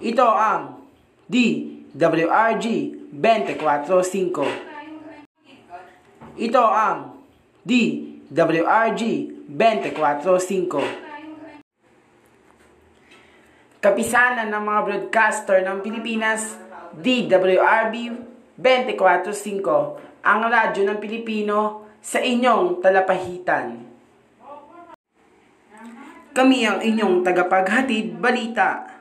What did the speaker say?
Ito ang DWRG 245. Ito ang DWRG 245. Kapisanan ng mga broadcaster ng Pilipinas, DWRB 245, ang radyo ng Pilipino sa inyong talapahitan. Kami ang inyong tagapaghatid balita.